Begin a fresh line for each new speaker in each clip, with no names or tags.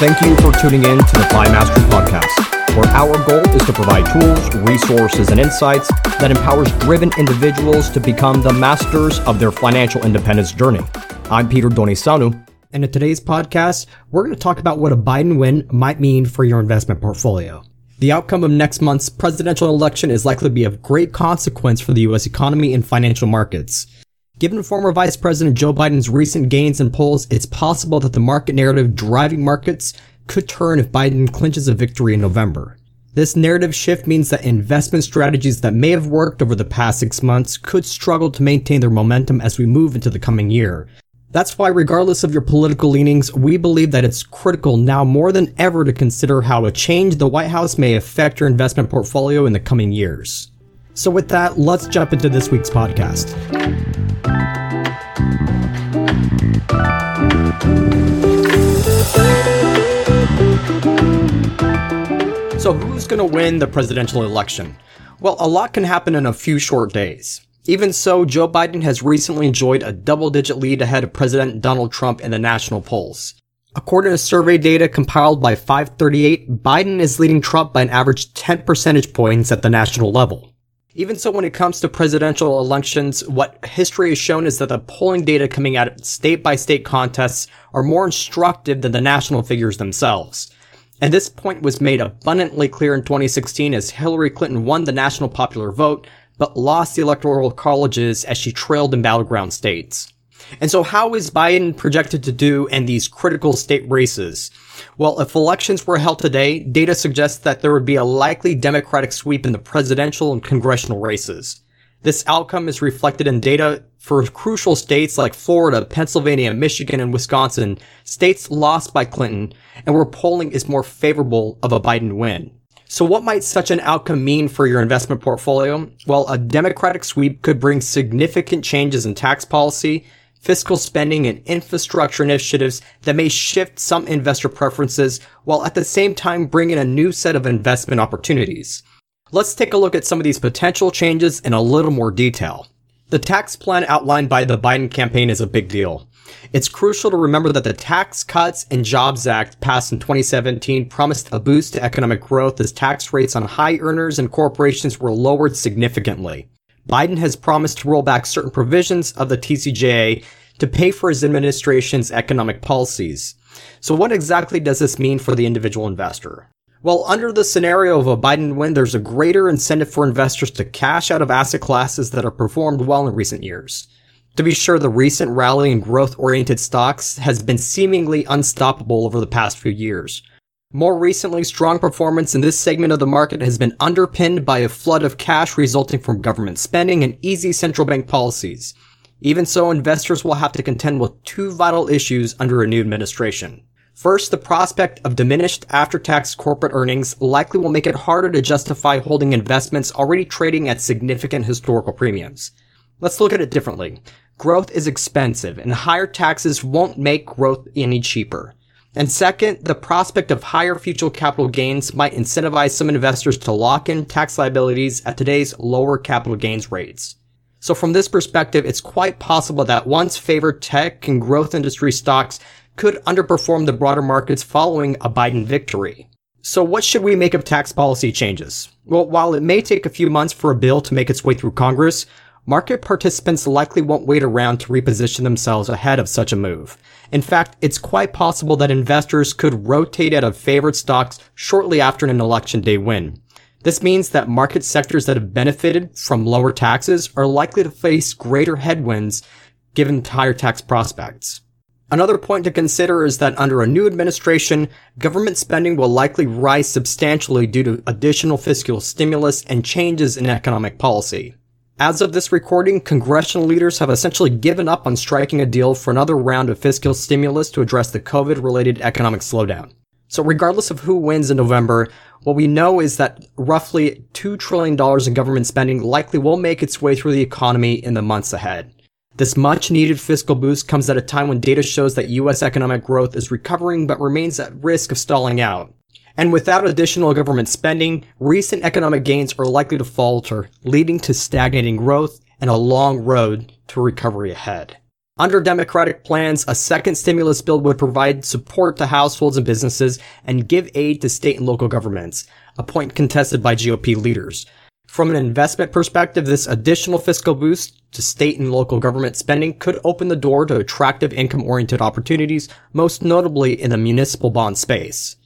Thank you for tuning in to the FI Mastery Podcast, where our goal is to provide tools, resources, and insights that empowers driven individuals to become the masters of their financial independence journey. I'm Peter Donisanu.
And in today's podcast, we're going to talk about what a Biden win might mean for your investment portfolio. The outcome of next month's presidential election is likely to be of great consequence for the U.S. economy and financial markets. Given former Vice President Joe Biden's recent gains in polls, it's possible that the market narrative driving markets could turn if Biden clinches a victory in November. This narrative shift means that investment strategies that may have worked over the past six months could struggle to maintain their momentum as we move into the coming year. That's why, regardless of your political leanings, we believe that it's critical now more than ever to consider how a change in the White House may affect your investment portfolio in the coming years. So, with that, let's jump into this week's podcast. So, who's going to win the presidential election? Well, a lot can happen in a few short days. Even so, Joe Biden has recently enjoyed a double digit lead ahead of President Donald Trump in the national polls. According to survey data compiled by 538, Biden is leading Trump by an average 10 percentage points at the national level. Even so, when it comes to presidential elections, what history has shown is that the polling data coming out of state by state contests are more instructive than the national figures themselves. And this point was made abundantly clear in 2016 as Hillary Clinton won the national popular vote, but lost the electoral colleges as she trailed in battleground states. And so how is Biden projected to do in these critical state races? Well, if elections were held today, data suggests that there would be a likely Democratic sweep in the presidential and congressional races. This outcome is reflected in data for crucial states like Florida, Pennsylvania, Michigan, and Wisconsin, states lost by Clinton, and where polling is more favorable of a Biden win. So what might such an outcome mean for your investment portfolio? Well, a Democratic sweep could bring significant changes in tax policy, fiscal spending, and infrastructure initiatives that may shift some investor preferences while at the same time bringing a new set of investment opportunities. Let's take a look at some of these potential changes in a little more detail. The tax plan outlined by the Biden campaign is a big deal. It's crucial to remember that the Tax Cuts and Jobs Act passed in 2017 promised a boost to economic growth as tax rates on high earners and corporations were lowered significantly. Biden has promised to roll back certain provisions of the TCJA to pay for his administration's economic policies. So what exactly does this mean for the individual investor? Well, under the scenario of a Biden win, there's a greater incentive for investors to cash out of asset classes that have performed well in recent years. To be sure, the recent rally in growth oriented stocks has been seemingly unstoppable over the past few years. More recently, strong performance in this segment of the market has been underpinned by a flood of cash resulting from government spending and easy central bank policies. Even so, investors will have to contend with two vital issues under a new administration. First, the prospect of diminished after-tax corporate earnings likely will make it harder to justify holding investments already trading at significant historical premiums. Let's look at it differently. Growth is expensive and higher taxes won't make growth any cheaper. And second, the prospect of higher future capital gains might incentivize some investors to lock in tax liabilities at today's lower capital gains rates. So from this perspective, it's quite possible that once favored tech and growth industry stocks could underperform the broader markets following a Biden victory. So what should we make of tax policy changes? Well, while it may take a few months for a bill to make its way through Congress, market participants likely won't wait around to reposition themselves ahead of such a move. In fact, it's quite possible that investors could rotate out of favored stocks shortly after an election day win. This means that market sectors that have benefited from lower taxes are likely to face greater headwinds given higher tax prospects. Another point to consider is that under a new administration, government spending will likely rise substantially due to additional fiscal stimulus and changes in economic policy. As of this recording, congressional leaders have essentially given up on striking a deal for another round of fiscal stimulus to address the COVID related economic slowdown. So regardless of who wins in November, what we know is that roughly $2 trillion in government spending likely will make its way through the economy in the months ahead. This much needed fiscal boost comes at a time when data shows that US economic growth is recovering but remains at risk of stalling out. And without additional government spending, recent economic gains are likely to falter, leading to stagnating growth and a long road to recovery ahead. Under Democratic plans, a second stimulus bill would provide support to households and businesses and give aid to state and local governments, a point contested by GOP leaders. From an investment perspective, this additional fiscal boost to state and local government spending could open the door to attractive income-oriented opportunities, most notably in the municipal bond space.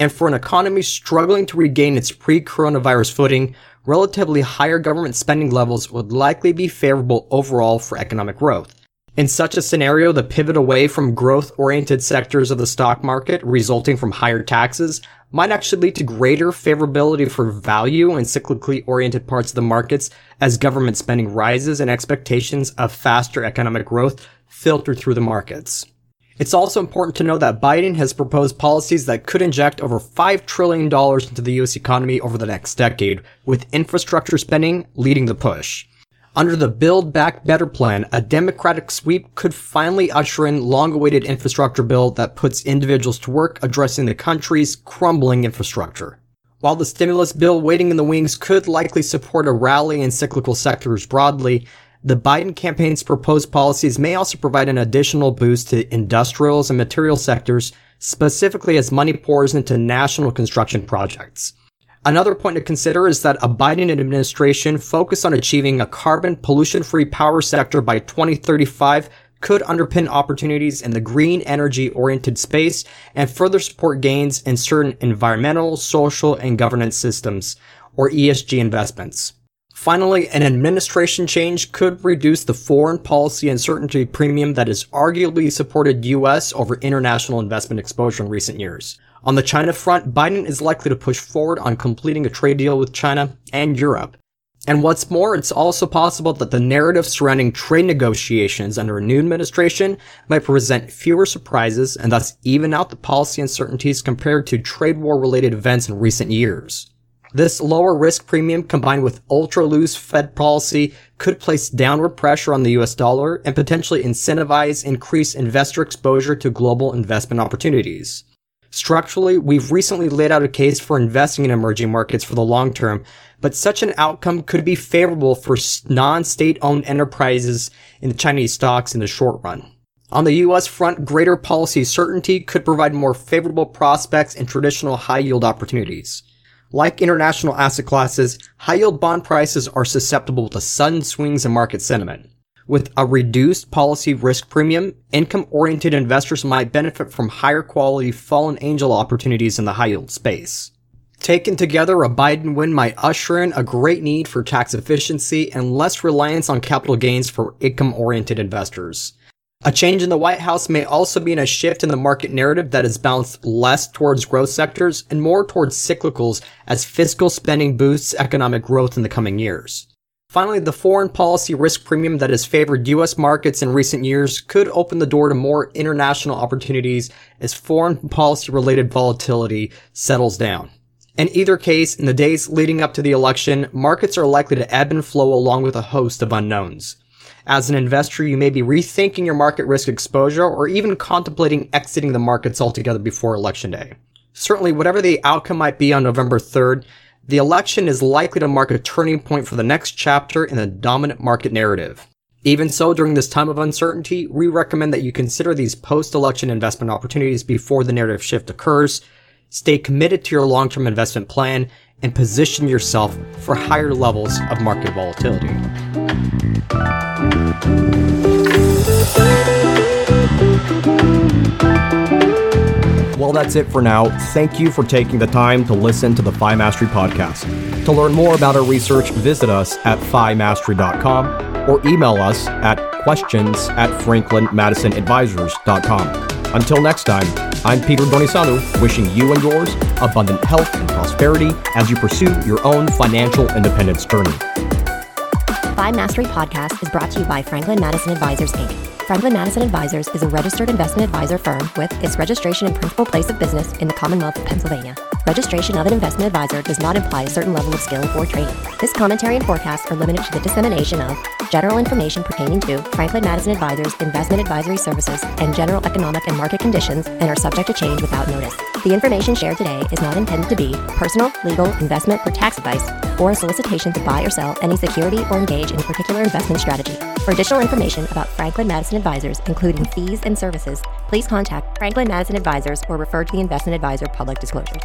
And for an economy struggling to regain its pre-coronavirus footing, relatively higher government spending levels would likely be favorable overall for economic growth. In such a scenario, the pivot away from growth-oriented sectors of the stock market resulting from higher taxes might actually lead to greater favorability for value and cyclically oriented parts of the markets as government spending rises and expectations of faster economic growth filter through the markets. It's also important to know that Biden has proposed policies that could inject over $5 trillion into the US economy over the next decade, with infrastructure spending leading the push. Under the Build Back Better plan, a Democratic sweep could finally usher in long-awaited infrastructure bill that puts individuals to work addressing the country's crumbling infrastructure. While the stimulus bill waiting in the wings could likely support a rally in cyclical sectors broadly, the Biden campaign's proposed policies may also provide an additional boost to industrials and material sectors, specifically as money pours into national construction projects. Another point to consider is that a Biden administration focused on achieving a carbon pollution free power sector by 2035 could underpin opportunities in the green energy oriented space and further support gains in certain environmental, social, and governance systems, or ESG investments. Finally, an administration change could reduce the foreign policy uncertainty premium that has arguably supported US over international investment exposure in recent years. On the China front, Biden is likely to push forward on completing a trade deal with China and Europe. And what's more, it's also possible that the narrative surrounding trade negotiations under a new administration might present fewer surprises and thus even out the policy uncertainties compared to trade war related events in recent years. This lower risk premium combined with ultra loose Fed policy could place downward pressure on the US dollar and potentially incentivize increased investor exposure to global investment opportunities. Structurally, we've recently laid out a case for investing in emerging markets for the long term, but such an outcome could be favorable for non-state owned enterprises in the Chinese stocks in the short run. On the US front, greater policy certainty could provide more favorable prospects in traditional high yield opportunities. Like international asset classes, high yield bond prices are susceptible to sudden swings in market sentiment. With a reduced policy risk premium, income-oriented investors might benefit from higher quality fallen angel opportunities in the high yield space. Taken together, a Biden win might usher in a great need for tax efficiency and less reliance on capital gains for income-oriented investors. A change in the White House may also mean a shift in the market narrative that is balanced less towards growth sectors and more towards cyclicals as fiscal spending boosts economic growth in the coming years. Finally, the foreign policy risk premium that has favored US markets in recent years could open the door to more international opportunities as foreign policy related volatility settles down. In either case, in the days leading up to the election, markets are likely to ebb and flow along with a host of unknowns. As an investor, you may be rethinking your market risk exposure or even contemplating exiting the markets altogether before election day. Certainly, whatever the outcome might be on November 3rd, the election is likely to mark a turning point for the next chapter in the dominant market narrative. Even so, during this time of uncertainty, we recommend that you consider these post-election investment opportunities before the narrative shift occurs, stay committed to your long-term investment plan, and position yourself for higher levels of market volatility.
Well, that's it for now. Thank you for taking the time to listen to the FI Mastery podcast. To learn more about our research, visit us at FIMastery.com or email us at questions at franklinmadisonadvisors.com. Until next time, I'm Peter Donisanu, wishing you and yours abundant health and prosperity as you pursue your own financial independence journey.
FI Mastery podcast is brought to you by Franklin Madison Advisors, Inc. Franklin Madison Advisors is a registered investment advisor firm with its registration and principal place of business in the Commonwealth of Pennsylvania. Registration of an investment advisor does not imply a certain level of skill or training. This commentary and forecast are limited to the dissemination of general information pertaining to Franklin Madison Advisors investment advisory services and general economic and market conditions and are subject to change without notice. The information shared today is not intended to be personal, legal, investment, or tax advice or a solicitation to buy or sell any security or engage in a particular investment strategy. For additional information about Franklin Madison Advisors, including fees and services, please contact Franklin Madison Advisors or refer to the Investment Advisor public disclosures.